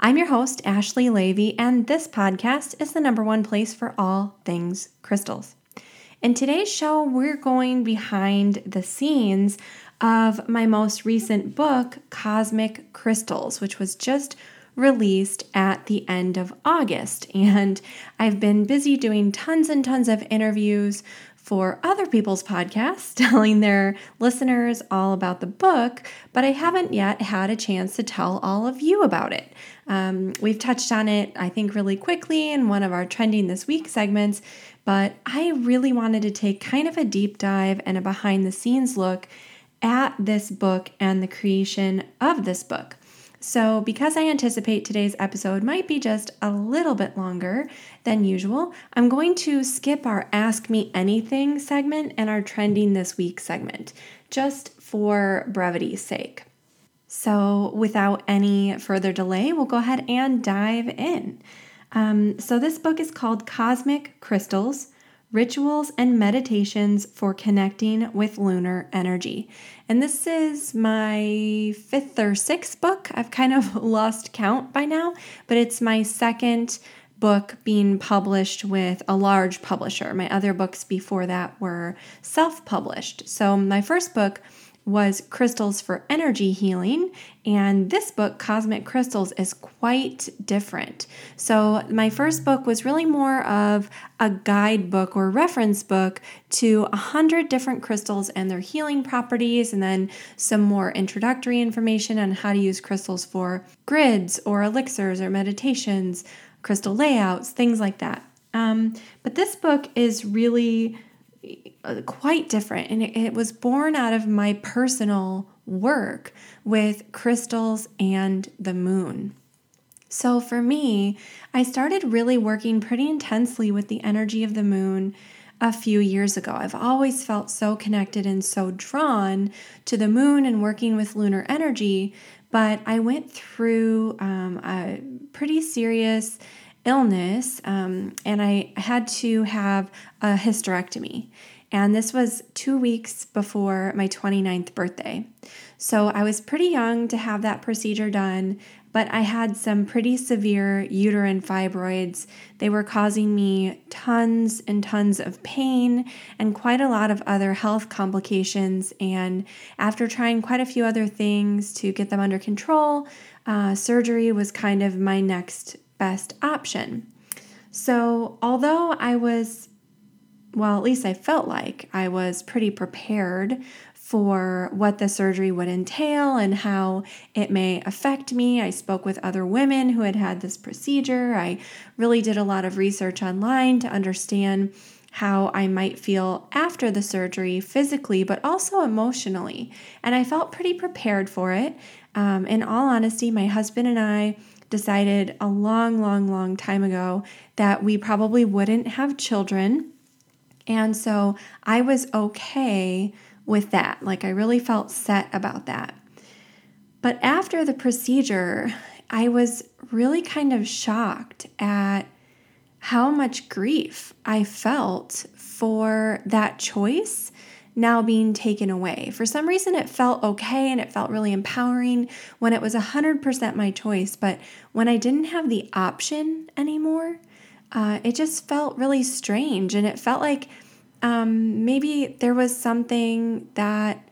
I'm your host, Ashley Levy, and this podcast is the number one place for all things crystals. In today's show, we're going behind the scenes of my most recent book, Cosmic Crystals, which was just released at the end of August. And I've been busy doing tons and tons of interviews for other people's podcasts, telling their listeners all about the book, but I haven't yet had a chance to tell all of you about it. Um, we've touched on it, I think, really quickly in one of our Trending This Week segments, but I really wanted to take kind of a deep dive and a behind the scenes look at this book and the creation of this book. So, because I anticipate today's episode might be just a little bit longer than usual, I'm going to skip our Ask Me Anything segment and our Trending This Week segment, just for brevity's sake. So, without any further delay, we'll go ahead and dive in. Um, so, this book is called Cosmic Crystals Rituals and Meditations for Connecting with Lunar Energy. And this is my fifth or sixth book. I've kind of lost count by now, but it's my second book being published with a large publisher. My other books before that were self published. So, my first book was Crystals for Energy Healing, and this book, Cosmic Crystals, is quite different. So, my first book was really more of a guidebook or reference book to a hundred different crystals and their healing properties, and then some more introductory information on how to use crystals for grids or elixirs or meditations, crystal layouts, things like that. Um, but this book is really quite different. And it, it was born out of my personal work with crystals and the moon. So for me, I started really working pretty intensely with the energy of the moon a few years ago. I've always felt so connected and so drawn to the moon and working with lunar energy, but I went through um, a pretty serious illness um, and I had to have a hysterectomy. And this was two weeks before my 29th birthday. So I was pretty young to have that procedure done, but I had some pretty severe uterine fibroids. They were causing me tons and tons of pain and quite a lot of other health complications. And after trying quite a few other things to get them under control, uh, surgery was kind of my next best option. So, although I was well, at least I felt like I was pretty prepared for what the surgery would entail and how it may affect me. I spoke with other women who had had this procedure. I really did a lot of research online to understand how I might feel after the surgery physically, but also emotionally. And I felt pretty prepared for it. Um, in all honesty, my husband and I decided a long, long, long time ago that we probably wouldn't have children and so I was okay with that. Like I really felt set about that. But after the procedure, I was really kind of shocked at how much grief I felt for that choice now being taken away. For some reason, it felt okay and it felt really empowering when it was 100% my choice. But when I didn't have the option anymore, uh, it just felt really strange. And it felt like um, maybe there was something that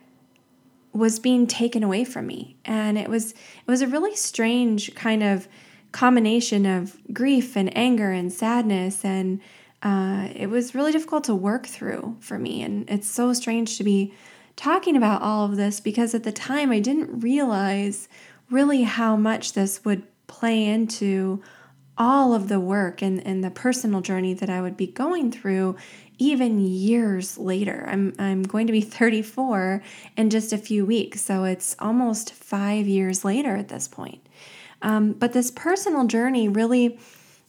was being taken away from me. And it was it was a really strange kind of combination of grief and anger and sadness and uh, it was really difficult to work through for me and it's so strange to be talking about all of this because at the time I didn't realize really how much this would play into all of the work and, and the personal journey that I would be going through even years later. I'm, I'm going to be 34 in just a few weeks, so it's almost five years later at this point. Um, but this personal journey really,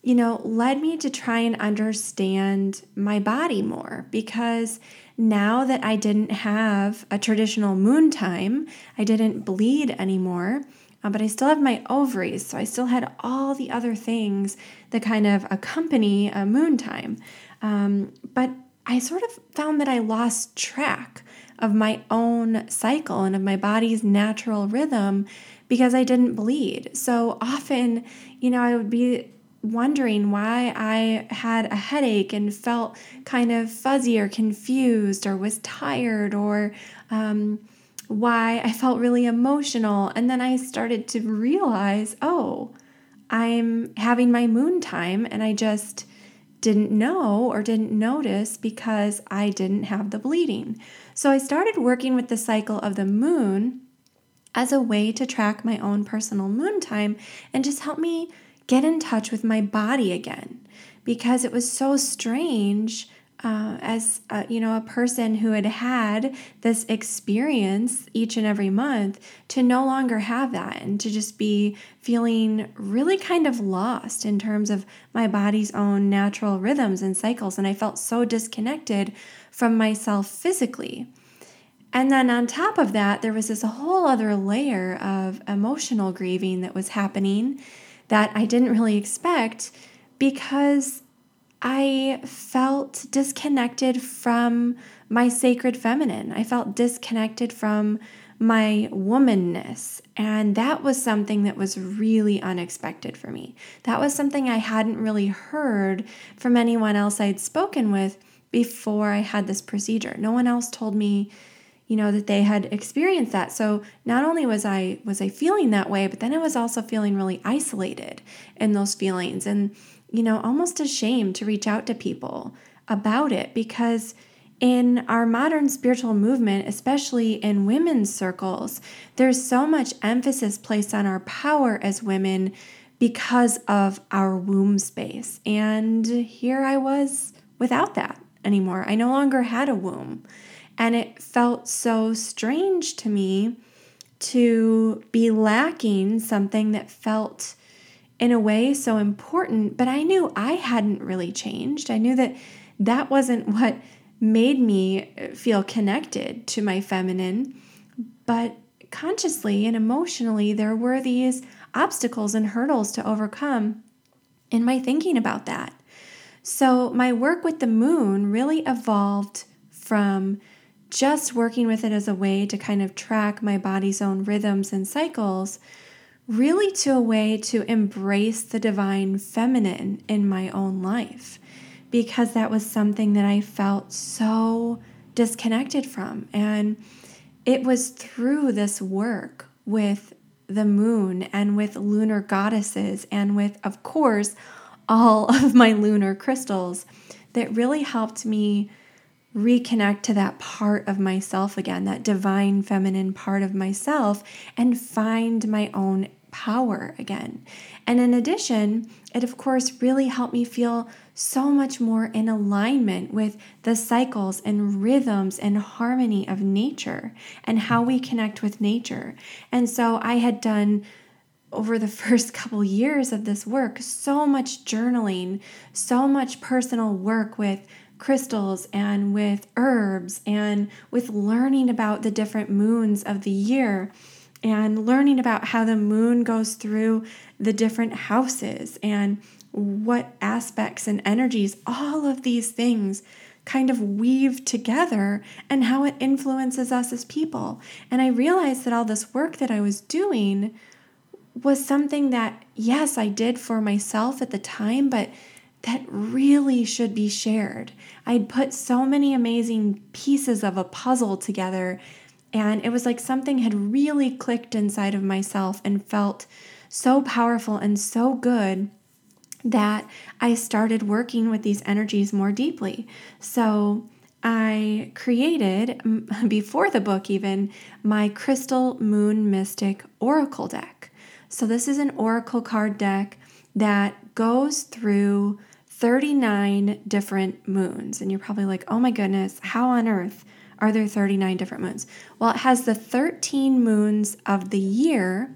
you know, led me to try and understand my body more because now that I didn't have a traditional moon time, I didn't bleed anymore, uh, but I still have my ovaries. So I still had all the other things that kind of accompany a moon time. Um, but I sort of found that I lost track of my own cycle and of my body's natural rhythm because I didn't bleed. So often, you know, I would be wondering why I had a headache and felt kind of fuzzy or confused or was tired or um, why I felt really emotional. And then I started to realize, oh, I'm having my moon time and I just didn't know or didn't notice because I didn't have the bleeding. So I started working with the cycle of the moon as a way to track my own personal moon time and just help me get in touch with my body again because it was so strange uh, as uh, you know a person who had had this experience each and every month to no longer have that and to just be feeling really kind of lost in terms of my body's own natural rhythms and cycles. And i felt so disconnected from myself physically. And then on top of that there was this whole other layer of emotional grieving that was happening that i didn't really expect because I felt disconnected from my sacred feminine. I felt disconnected from my womanness. And that was something that was really unexpected for me. That was something I hadn't really heard from anyone else I'd spoken with before I had this procedure. No one else told me, you know, that they had experienced that. So not only was I was I feeling that way, but then I was also feeling really isolated in those feelings. And you know, almost ashamed to reach out to people about it because in our modern spiritual movement, especially in women's circles, there's so much emphasis placed on our power as women because of our womb space. And here I was without that anymore. I no longer had a womb. And it felt so strange to me to be lacking something that felt in a way so important, but I knew I hadn't really changed. I knew that that wasn't what made me feel connected to my feminine, but consciously and emotionally, there were these obstacles and hurdles to overcome in my thinking about that. So, my work with the moon really evolved from just working with it as a way to kind of track my body's own rhythms and cycles really to a way to embrace the divine feminine in my own life because that was something that I felt so disconnected from. And it was through this work with the moon and with lunar goddesses and with, of course, all of my lunar crystals that really helped me reconnect to that part of myself again, that divine feminine part of myself, and find my own power again. And in addition, it of course really helped me feel so much more in alignment with the cycles and rhythms and harmony of nature and how we connect with nature. And so I had done over the first couple years of this work so much journaling, so much personal work with crystals and with herbs and with learning about the different moons of the year and learning about how the moon goes through the different houses and what aspects and energies, all of these things kind of weave together and how it influences us as people. And I realized that all this work that I was doing was something that, yes, I did for myself at the time, but that really should be shared. I'd put so many amazing pieces of a puzzle together and it was like something had really clicked inside of myself and felt so powerful and so good that I started working with these energies more deeply. So I created, before the book even, my Crystal Moon Mystic Oracle deck. So this is an oracle card deck that goes through 39 different moons. And you're probably like, oh my goodness, how on earth are there 39 different moons? Well, it has the 13 moons of the year,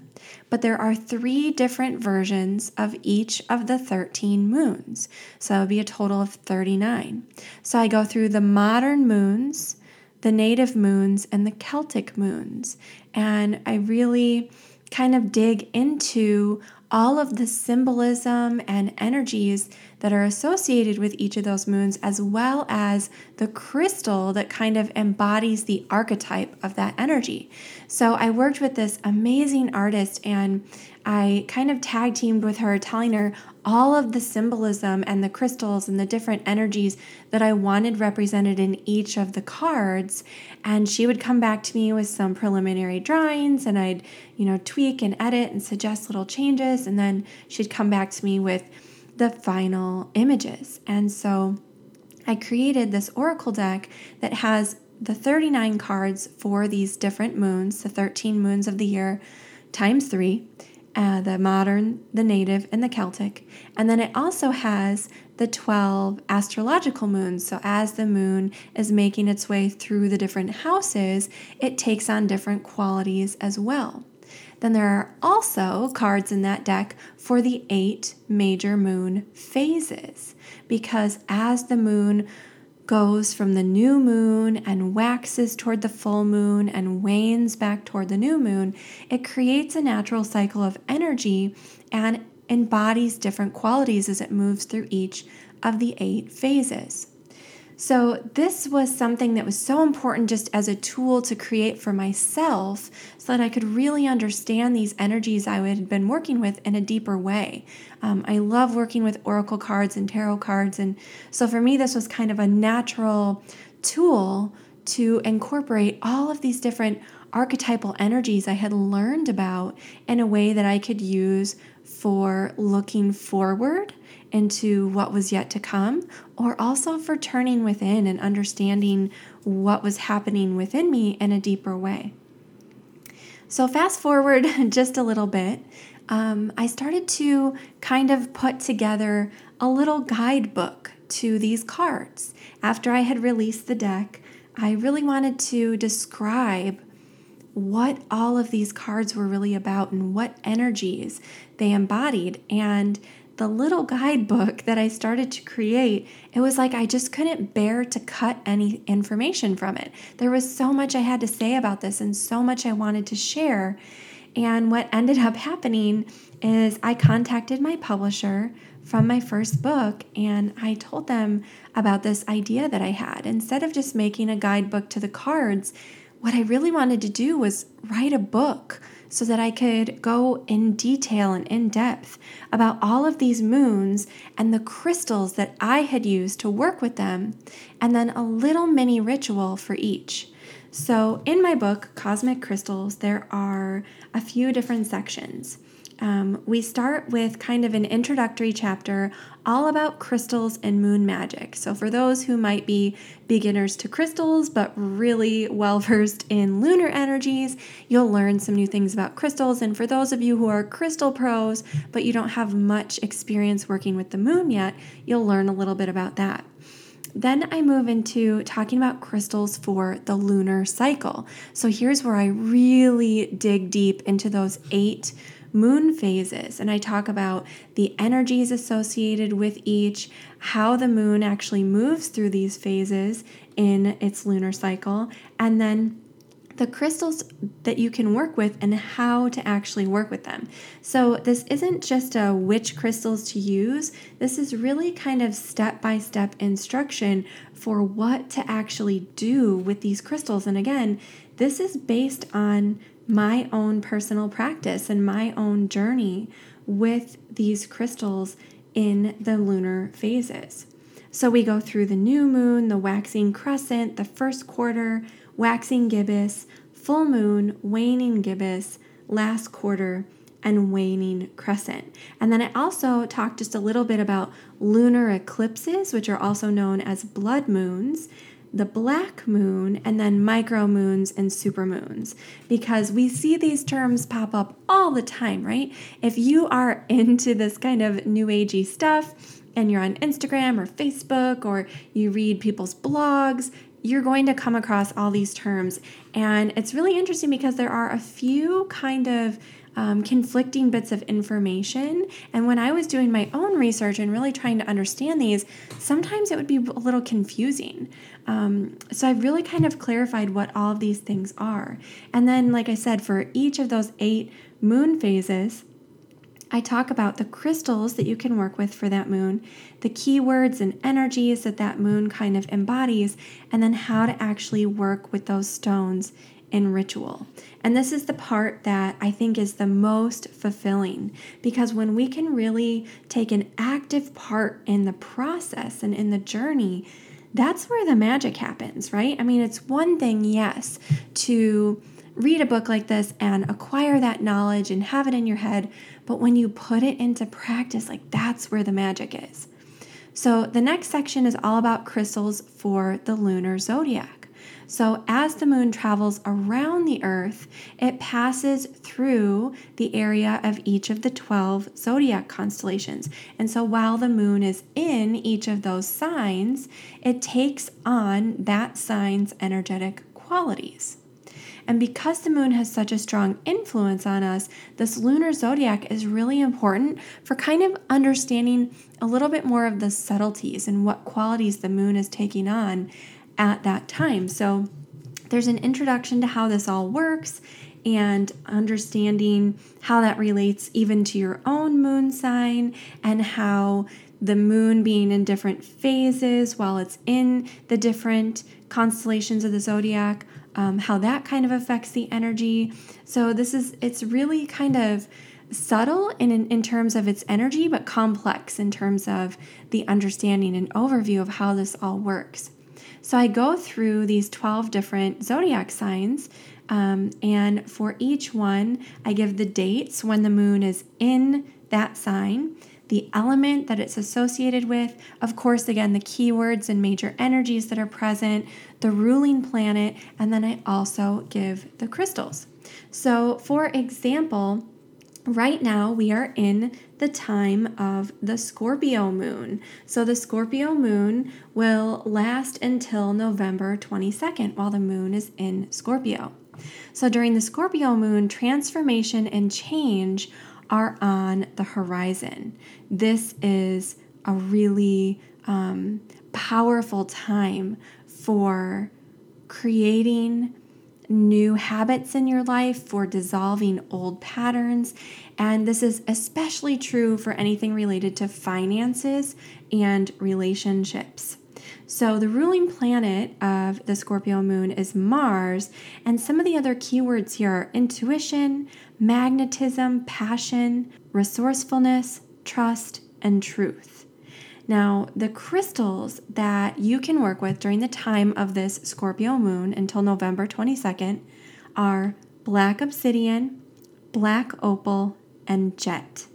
but there are three different versions of each of the 13 moons. So it would be a total of 39. So I go through the modern moons, the native moons, and the Celtic moons. And I really kind of dig into all of the symbolism and energies that are associated with each of those moons, as well as the crystal that kind of embodies the archetype of that energy. So I worked with this amazing artist and I kind of tag teamed with her, telling her all of the symbolism and the crystals and the different energies that I wanted represented in each of the cards. And she would come back to me with some preliminary drawings, and I'd, you know, tweak and edit and suggest little changes. And then she'd come back to me with the final images. And so I created this oracle deck that has the 39 cards for these different moons, the 13 moons of the year, times three uh, the modern, the native, and the Celtic. And then it also has the 12 astrological moons. So as the moon is making its way through the different houses, it takes on different qualities as well. Then there are also cards in that deck for the eight major moon phases, because as the moon goes from the new moon and waxes toward the full moon and wanes back toward the new moon, it creates a natural cycle of energy and embodies different qualities as it moves through each of the eight phases. So, this was something that was so important just as a tool to create for myself so that I could really understand these energies I had been working with in a deeper way. Um, I love working with oracle cards and tarot cards. And so, for me, this was kind of a natural tool to incorporate all of these different archetypal energies I had learned about in a way that I could use for looking forward into what was yet to come, or also for turning within and understanding what was happening within me in a deeper way. So, fast forward just a little bit, um, I started to kind of put together a little guidebook to these cards. After I had released the deck, I really wanted to describe what all of these cards were really about and what energies they embodied. And the little guidebook that I started to create, it was like I just couldn't bear to cut any information from it. There was so much I had to say about this and so much I wanted to share. And what ended up happening is I contacted my publisher from my first book and I told them about this idea that I had. Instead of just making a guidebook to the cards, what I really wanted to do was write a book so that I could go in detail and in depth about all of these moons and the crystals that I had used to work with them, and then a little mini ritual for each. So, in my book, Cosmic Crystals, there are a few different sections. Um, we start with kind of an introductory chapter all about crystals and moon magic. So, for those who might be beginners to crystals but really well versed in lunar energies, you'll learn some new things about crystals. And for those of you who are crystal pros but you don't have much experience working with the moon yet, you'll learn a little bit about that. Then I move into talking about crystals for the lunar cycle. So here's where I really dig deep into those eight moon phases. And I talk about the energies associated with each, how the moon actually moves through these phases in its lunar cycle, and then the crystals that you can work with and how to actually work with them. So, this isn't just a which crystals to use, this is really kind of step by step instruction for what to actually do with these crystals. And again, this is based on my own personal practice and my own journey with these crystals in the lunar phases. So we go through the new moon, the waxing crescent, the first quarter, waxing gibbous, full moon, waning gibbous, last quarter, and waning crescent. And then I also talked just a little bit about lunar eclipses, which are also known as blood moons the black moon and then micro moons and supermoons because we see these terms pop up all the time, right? If you are into this kind of new agey stuff and you're on Instagram or Facebook or you read people's blogs, you're going to come across all these terms. And it's really interesting because there are a few kind of um, conflicting bits of information. And when I was doing my own research and really trying to understand these, sometimes it would be a little confusing. Um, so I've really kind of clarified what all of these things are. And then, like I said, for each of those eight moon phases, I talk about the crystals that you can work with for that moon, the keywords and energies that that moon kind of embodies, and then how to actually work with those stones in ritual. And this is the part that I think is the most fulfilling because when we can really take an active part in the process and in the journey, that's where the magic happens, right? I mean, it's one thing, yes, to read a book like this and acquire that knowledge and have it in your head, but when you put it into practice, like that's where the magic is. So, the next section is all about crystals for the lunar zodiac. So, as the moon travels around the earth, it passes through the area of each of the 12 zodiac constellations. And so, while the moon is in each of those signs, it takes on that sign's energetic qualities. And because the moon has such a strong influence on us, this lunar zodiac is really important for kind of understanding a little bit more of the subtleties and what qualities the moon is taking on at that time. So there's an introduction to how this all works and understanding how that relates even to your own moon sign and how the moon being in different phases while it's in the different constellations of the zodiac um, how that kind of affects the energy so this is it's really kind of subtle in, in terms of its energy but complex in terms of the understanding and overview of how this all works so I go through these 12 different zodiac signs, um, and for each one, I give the dates when the moon is in that sign, the element that it's associated with, of course, again, the keywords and major energies that are present, the ruling planet, and then I also give the crystals. So, for example, right now we are in the time of the Scorpio moon. So the Scorpio moon will last until November 22nd while the moon is in Scorpio. So during the Scorpio moon, transformation and change are on the horizon. This is a really um, powerful time for creating new habits in your life, for dissolving old patterns. And this is especially true for anything related to finances and relationships. So, the ruling planet of the Scorpio moon is Mars, and some of the other keywords here are intuition, magnetism, passion, resourcefulness, trust, and truth. Now, the crystals that you can work with during the time of this Scorpio moon until November 22nd are black obsidian, black opal, and jet.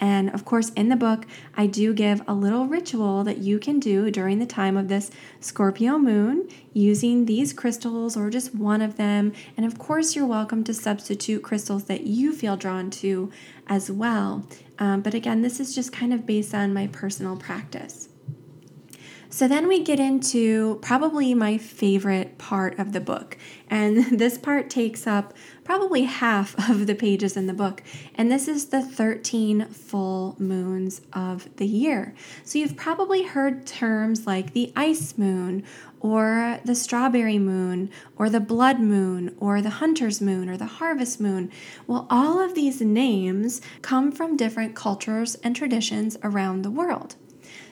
And of course, in the book, I do give a little ritual that you can do during the time of this Scorpio moon using these crystals or just one of them. And of course, you're welcome to substitute crystals that you feel drawn to as well. Um, but again, this is just kind of based on my personal practice. So then we get into probably my favorite part of the book. And this part takes up probably half of the pages in the book. And this is the 13 full moons of the year. So you've probably heard terms like the ice moon or the strawberry moon or the blood moon or the hunter's moon or the harvest moon. Well, all of these names come from different cultures and traditions around the world.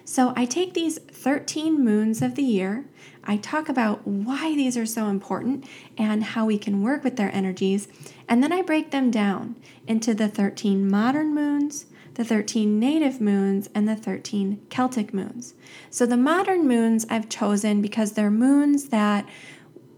So I take these 13 moons of the year, I talk about why these are so important and how we can work with their energies, and then I break them down into the 13 modern moons, the 13 native moons, and the 13 Celtic moons. So the modern moons I've chosen because they're moons that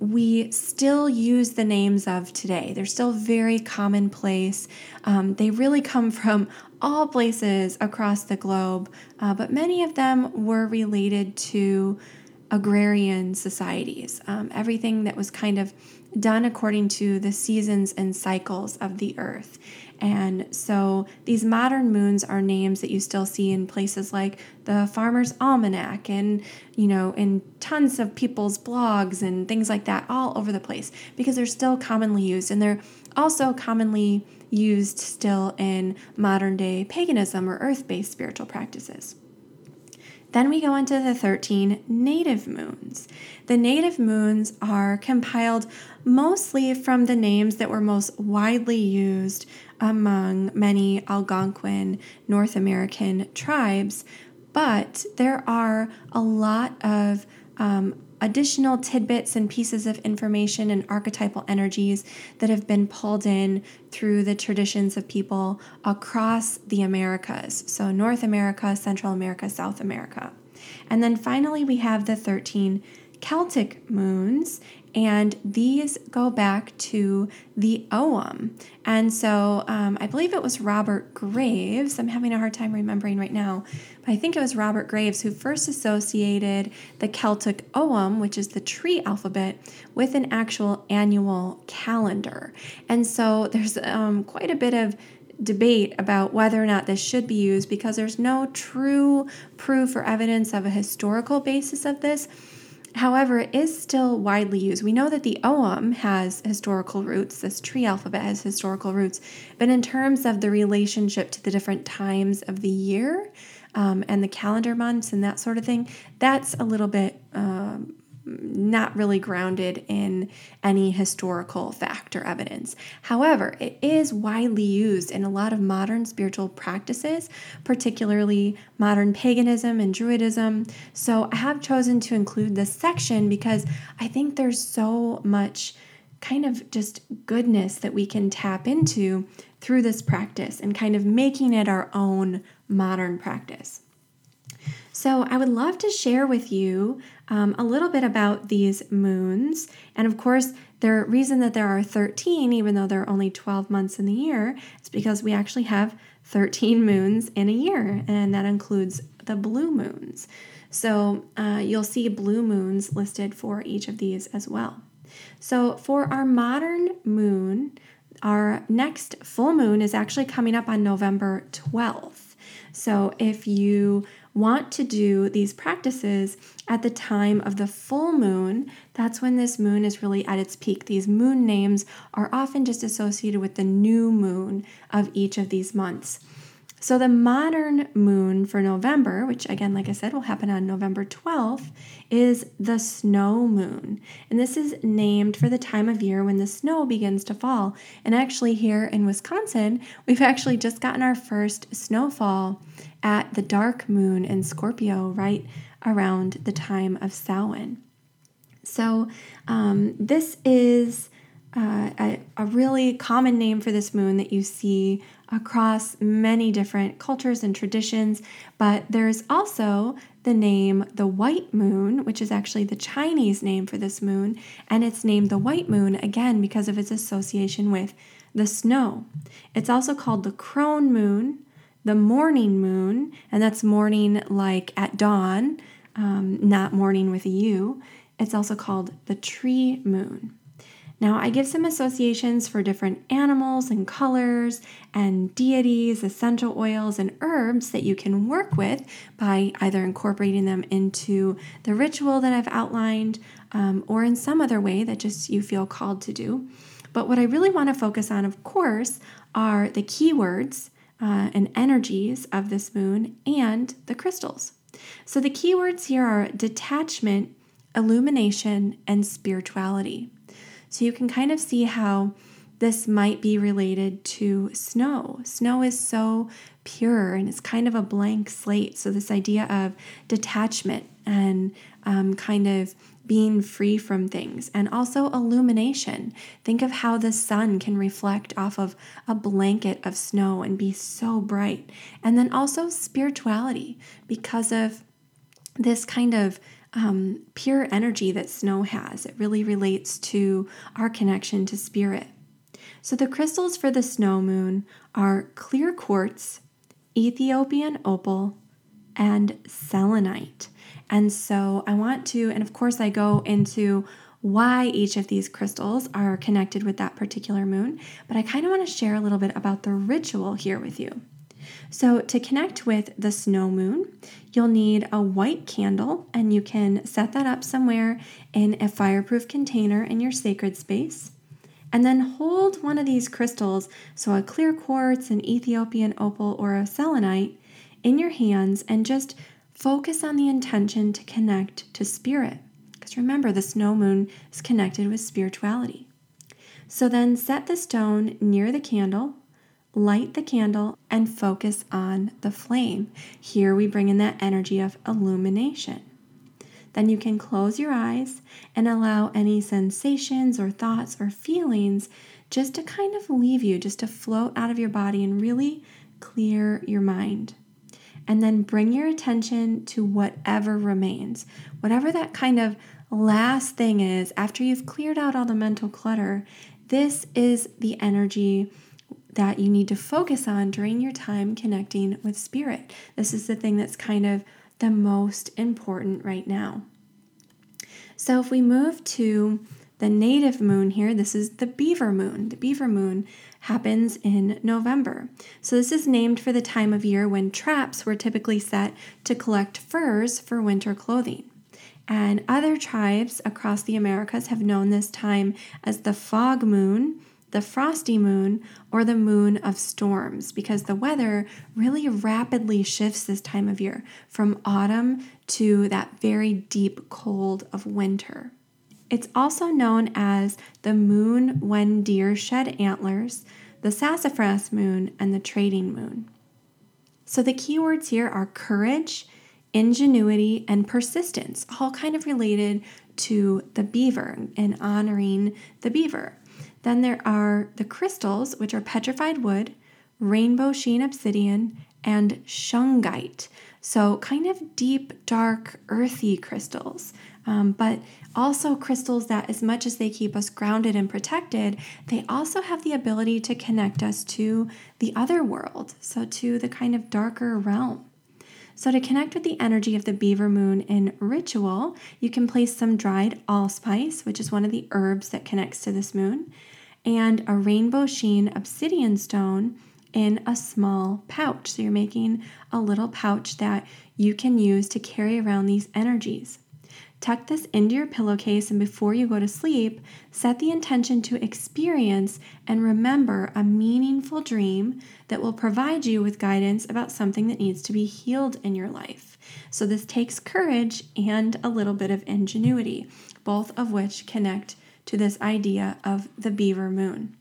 we still use the names of today. They're still very commonplace. Um, they really come from all places across the globe, uh, but many of them were related to agrarian societies. Um, everything that was kind of done according to the seasons and cycles of the earth. And so these modern moons are names that you still see in places like the Farmer's Almanac and, you know, in tons of people's blogs and things like that all over the place because they're still commonly used and they're also commonly used still in modern day paganism or earth based spiritual practices. Then we go into the 13 native moons. The native moons are compiled mostly from the names that were most widely used among many Algonquin North American tribes, but there are a lot of um, additional tidbits and pieces of information and archetypal energies that have been pulled in through the traditions of people across the Americas. So, North America, Central America, South America. And then finally, we have the 13 Celtic moons, and these go back to the Ogham. And so um, I believe it was Robert Graves. I'm having a hard time remembering right now, but I think it was Robert Graves who first associated the Celtic Ogham, which is the tree alphabet, with an actual annual calendar. And so there's um, quite a bit of debate about whether or not this should be used because there's no true proof or evidence of a historical basis of this. However, it is still widely used. We know that the Ogham has historical roots, this tree alphabet has historical roots, but in terms of the relationship to the different times of the year um, and the calendar months and that sort of thing, that's a little bit um, not really grounded in any historical fact or evidence. However, it is widely used in a lot of modern spiritual practices, particularly modern paganism and Druidism. So I have chosen to include this section because I think there's so much kind of just goodness that we can tap into through this practice and kind of making it our own modern practice. So, I would love to share with you um, a little bit about these moons. And of course, the reason that there are 13, even though there are only 12 months in the year, is because we actually have 13 moons in a year, and that includes the blue moons. So, uh, you'll see blue moons listed for each of these as well. So, for our modern moon, our next full moon is actually coming up on November 12th. So, if you want to do these practices at the time of the full moon, that's when this moon is really at its peak. These moon names are often just associated with the new moon of each of these months. So, the modern moon for November, which again, like I said, will happen on November 12th, is the snow moon. And this is named for the time of year when the snow begins to fall. And actually, here in Wisconsin, we've actually just gotten our first snowfall at the dark moon in Scorpio right around the time of Samhain. So, um, this is uh, a, a really common name for this moon that you see across many different cultures and traditions, but there's also the name the white moon, which is actually the Chinese name for this moon, and it's named the white moon again because of its association with the snow. It's also called the crone moon, the morning moon, and that's morning like at dawn, um, not morning with a U. It's also called the tree moon. Now, I give some associations for different animals and colors and deities, essential oils, and herbs that you can work with by either incorporating them into the ritual that I've outlined um, or in some other way that just you feel called to do. But what I really want to focus on, of course, are the keywords uh, and energies of this moon and the crystals. So the keywords here are detachment, illumination, and spirituality. So you can kind of see how this might be related to snow. Snow is so pure and it's kind of a blank slate. So, this idea of detachment and um, kind of being free from things, and also illumination. Think of how the sun can reflect off of a blanket of snow and be so bright. And then also spirituality because of this kind of um, pure energy that snow has. It really relates to our connection to spirit. So, the crystals for the snow moon are clear quartz, Ethiopian opal, and selenite. And so, I want to, and of course, I go into why each of these crystals are connected with that particular moon, but I kind of want to share a little bit about the ritual here with you. So, to connect with the snow moon, you'll need a white candle, and you can set that up somewhere in a fireproof container in your sacred space. And then hold one of these crystals, so a clear quartz, an Ethiopian opal, or a selenite, in your hands and just focus on the intention to connect to spirit. Because remember, the snow moon is connected with spirituality. So then set the stone near the candle light the candle and focus on the flame. Here we bring in that energy of illumination. Then you can close your eyes and allow any sensations or thoughts or feelings just to kind of leave you, just to float out of your body and really clear your mind. And then bring your attention to whatever remains, whatever that kind of last thing is after you've cleared out all the mental clutter. This is the energy that you need to focus on during your time connecting with spirit. This is the thing that's kind of the most important right now. So, if we move to the native moon here, this is the beaver moon. The beaver moon happens in November. So, this is named for the time of year when traps were typically set to collect furs for winter clothing. And other tribes across the Americas have known this time as the fog moon the frosty moon, or the moon of storms, because the weather really rapidly shifts this time of year from autumn to that very deep cold of winter. It's also known as the moon when deer shed antlers, the sassafras moon, and the trading moon. So the keywords here are courage, ingenuity, and persistence, all kind of related to the beaver and honoring the beaver. Then there are the crystals, which are petrified wood, rainbow sheen obsidian, and shungite. So, kind of deep, dark, earthy crystals, um, but also crystals that, as much as they keep us grounded and protected, they also have the ability to connect us to the other world, so to the kind of darker realm. So, to connect with the energy of the beaver moon in ritual, you can place some dried allspice, which is one of the herbs that connects to this moon and a rainbow sheen obsidian stone in a small pouch. So you're making a little pouch that you can use to carry around these energies. Tuck this into your pillowcase, and before you go to sleep, set the intention to experience and remember a meaningful dream that will provide you with guidance about something that needs to be healed in your life. So, this takes courage and a little bit of ingenuity, both of which connect to this idea of the beaver moon.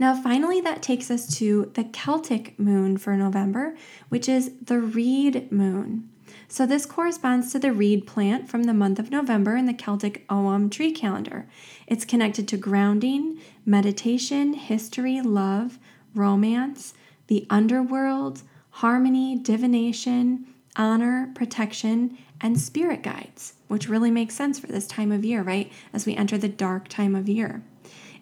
Now, finally, that takes us to the Celtic moon for November, which is the reed moon. So, this corresponds to the reed plant from the month of November in the Celtic Ogham tree calendar. It's connected to grounding, meditation, history, love, romance, the underworld, harmony, divination, honor, protection, and spirit guides, which really makes sense for this time of year, right? As we enter the dark time of year.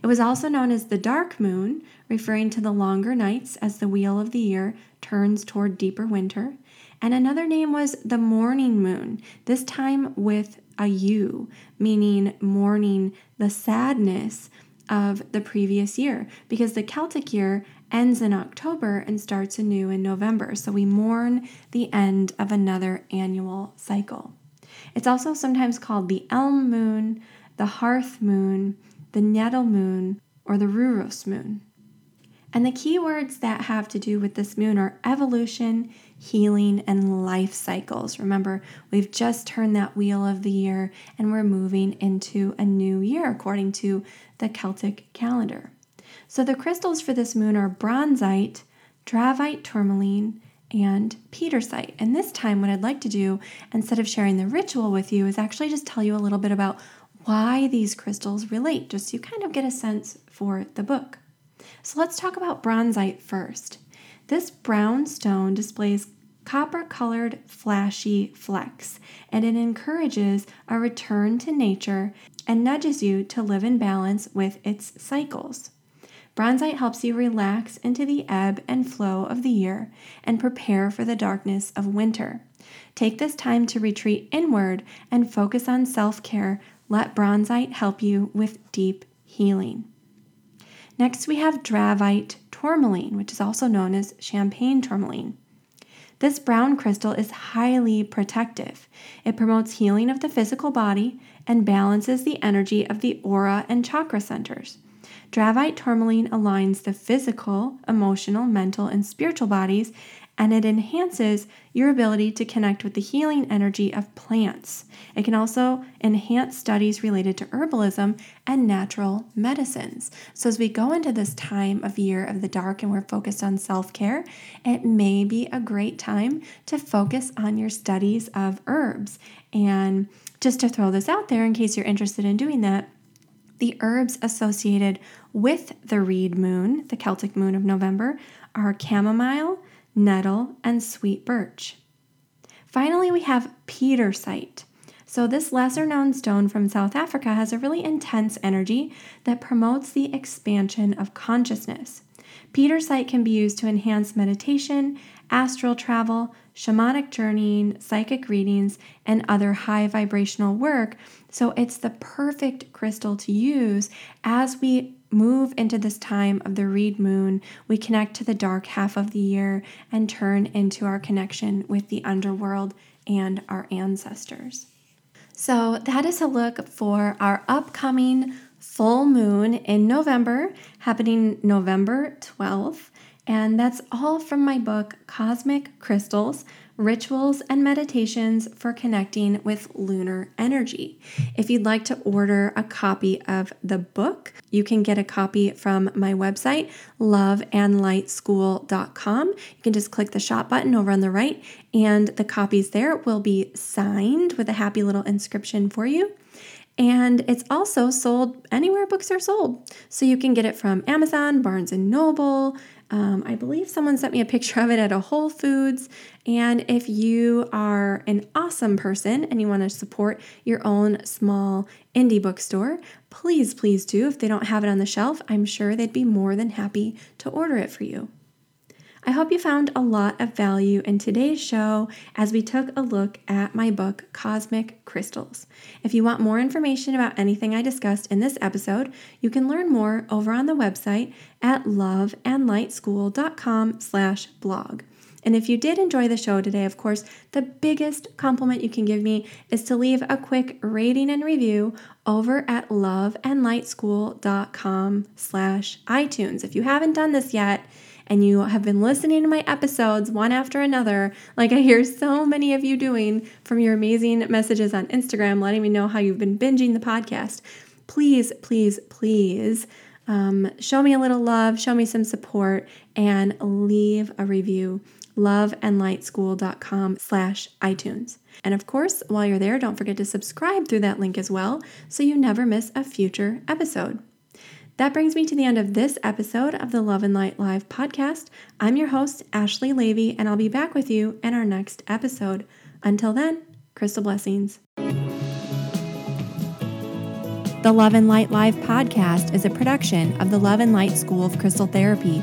It was also known as the dark moon, referring to the longer nights as the wheel of the year turns toward deeper winter. And another name was the morning moon, this time with a U, meaning mourning the sadness of the previous year, because the Celtic year ends in October and starts anew in November. So we mourn the end of another annual cycle. It's also sometimes called the elm moon, the hearth moon, the nettle moon, or the Rurus moon. And the key words that have to do with this moon are evolution, healing, and life cycles. Remember, we've just turned that wheel of the year and we're moving into a new year according to the Celtic calendar. So the crystals for this moon are bronzite, dravite tourmaline, and pietersite. And this time, what I'd like to do, instead of sharing the ritual with you, is actually just tell you a little bit about why these crystals relate, just so you kind of get a sense for the book. So let's talk about bronzite first. This brown stone displays copper colored, flashy flecks, and it encourages a return to nature and nudges you to live in balance with its cycles. Bronzite helps you relax into the ebb and flow of the year and prepare for the darkness of winter. Take this time to retreat inward and focus on self care, let bronzite help you with deep healing. Next, we have dravite tourmaline, which is also known as champagne tourmaline. This brown crystal is highly protective. It promotes healing of the physical body and balances the energy of the aura and chakra centers. Dravite tourmaline aligns the physical, emotional, mental, and spiritual bodies and it enhances your ability to connect with the healing energy of plants. It can also enhance studies related to herbalism and natural medicines. So, as we go into this time of year of the dark and we're focused on self care, it may be a great time to focus on your studies of herbs. And just to throw this out there in case you're interested in doing that, the herbs associated with the reed moon, the Celtic moon of November, are chamomile nettle, and sweet birch. Finally, we have pietersite. So, this lesser known stone from South Africa has a really intense energy that promotes the expansion of consciousness. Pietersite can be used to enhance meditation, astral travel, shamanic journeying, psychic readings, and other high vibrational work. So, it's the perfect crystal to use as we move into this time of the reed moon, we connect to the dark half of the year and turn into our connection with the underworld and our ancestors. So, that is a look for our upcoming full moon in November, happening November 12th. And that's all from my book, Cosmic Crystals rituals, and meditations for connecting with lunar energy. If you'd like to order a copy of the book, you can get a copy from my website, loveandlightschool.com. You can just click the shop button over on the right, and the copies there will be signed with a happy little inscription for you. And it's also sold anywhere books are sold. So you can get it from Amazon, Barnes and Noble, um, I believe someone sent me a picture of it at a Whole Foods. And if you are an awesome person and you want to support your own small indie bookstore, please, please do. If they don't have it on the shelf, I'm sure they'd be more than happy to order it for you. I hope you found a lot of value in today's show as we took a look at my book, Cosmic Crystals. If you want more information about anything I discussed in this episode, you can learn more over on the website at loveandlightschool.com slash blog. And if you did enjoy the show today, of course, the biggest compliment you can give me is to leave a quick rating and review over at loveandlightschool.com slash iTunes. If you haven't done this yet, and you have been listening to my episodes one after another, like I hear so many of you doing from your amazing messages on Instagram, letting me know how you've been binging the podcast, please, please, please um, show me a little love, show me some support, and leave a review loveandlightschool.com slash iTunes. And of course, while you're there, don't forget to subscribe through that link as well so you never miss a future episode. That brings me to the end of this episode of the Love and Light Live podcast. I'm your host, Ashley Leavy, and I'll be back with you in our next episode. Until then, crystal blessings. The Love and Light Live podcast is a production of the Love and Light School of Crystal Therapy